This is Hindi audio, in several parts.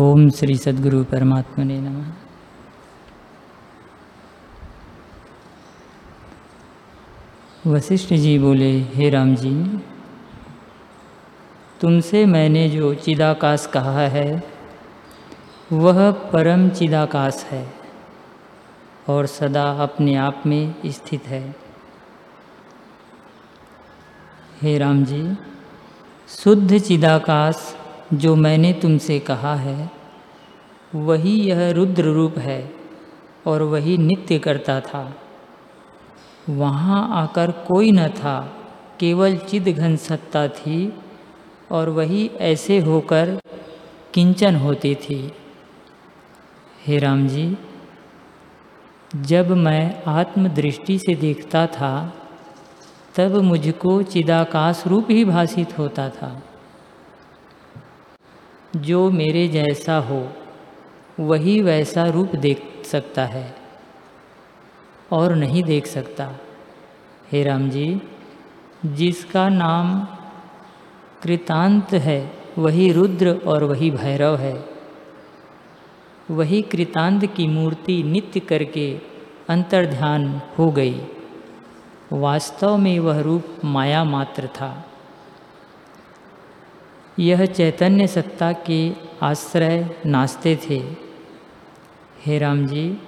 ओम श्री सद्गुरु परमात्मा ने नमः। वशिष्ठ जी बोले, हे राम जी, तुमसे मैंने जो चिदाकाश कहा है, वह परम चिदाकाश है और सदा अपने आप में स्थित है। हे राम जी, शुद्ध चिदाकाश जो मैंने तुमसे कहा है, वही यह रुद्र रूप है और वही नित्य करता था। वहाँ आकर कोई न था, केवल चिद घन सत्ता थी और वही ऐसे होकर किंचन होती थी। हे राम जी, जब मैं आत्मदृष्टि से देखता था, तब मुझको चिदाकाश रूप ही भाषित होता था। जो मेरे जैसा हो, वही वैसा रूप देख सकता है और नहीं देख सकता। हे राम जी, जिसका नाम कृतांत है, वही रुद्र और वही भैरव है। वही कृतांत की मूर्ति नित्य करके अंतर्ध्यान हो गई। वास्तव में वह रूप माया मात्र था। यह चैतन्य सत्ता के आश्रय नाचते थे। हे राम जी,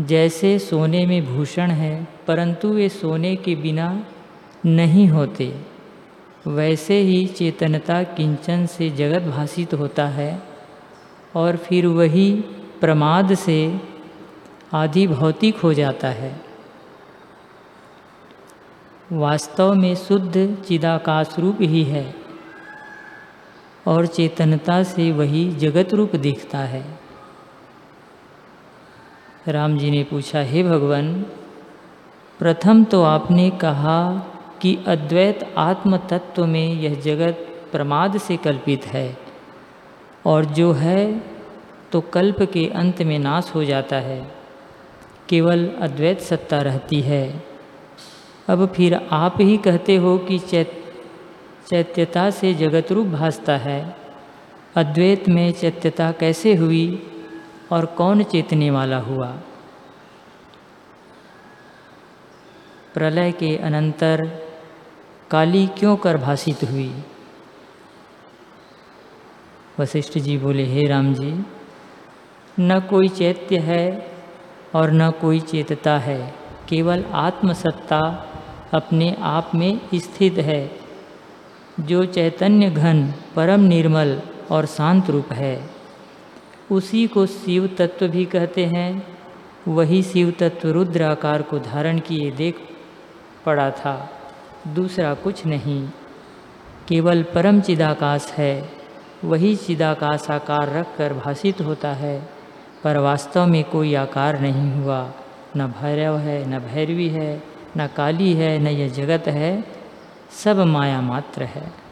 जैसे सोने में भूषण है, परंतु वे सोने के बिना नहीं होते। वैसे ही चेतनता किंचन से जगत भाषित होता है, और फिर वही प्रमाद से आदि भौतिक हो जाता है। वास्तव में शुद्ध चिदाकाश रूप ही है। और चेतनता से वही जगत रूप दिखता है। राम जी ने पूछा, हे भगवान, प्रथम तो आपने कहा कि अद्वैत आत्म तत्व में यह जगत प्रमाद से कल्पित है और जो है तो कल्प के अंत में नाश हो जाता है। केवल अद्वैत सत्ता रहती है। अब फिर आप ही कहते हो कि चैत चैत्यता से जगत रूप भासता है। अद्वैत में चैत्यता कैसे हुई और कौन चेतने वाला हुआ? प्रलय के अनंतर काली क्यों कर भाषित हुई? वशिष्ठ जी बोले, हे राम जी, न कोई चैत्य है और न कोई चेतता है। केवल आत्मसत्ता अपने आप में स्थित है। जो चैतन्य घन, परम निर्मल और शांत रूप है। उसी को शिव तत्व भी कहते हैं। वही शिव तत्व रुद्र आकार को धारण किए देख पड़ा था। दूसरा कुछ नहीं। केवल परम चिदाकाश है। वही चिदाकाश आकार रख कर भाषित होता है। पर वास्तव में कोई आकार नहीं हुआ। न भैरव है, न भैरवी है, न काली है, न यह जगत है। सब माया मात्र है।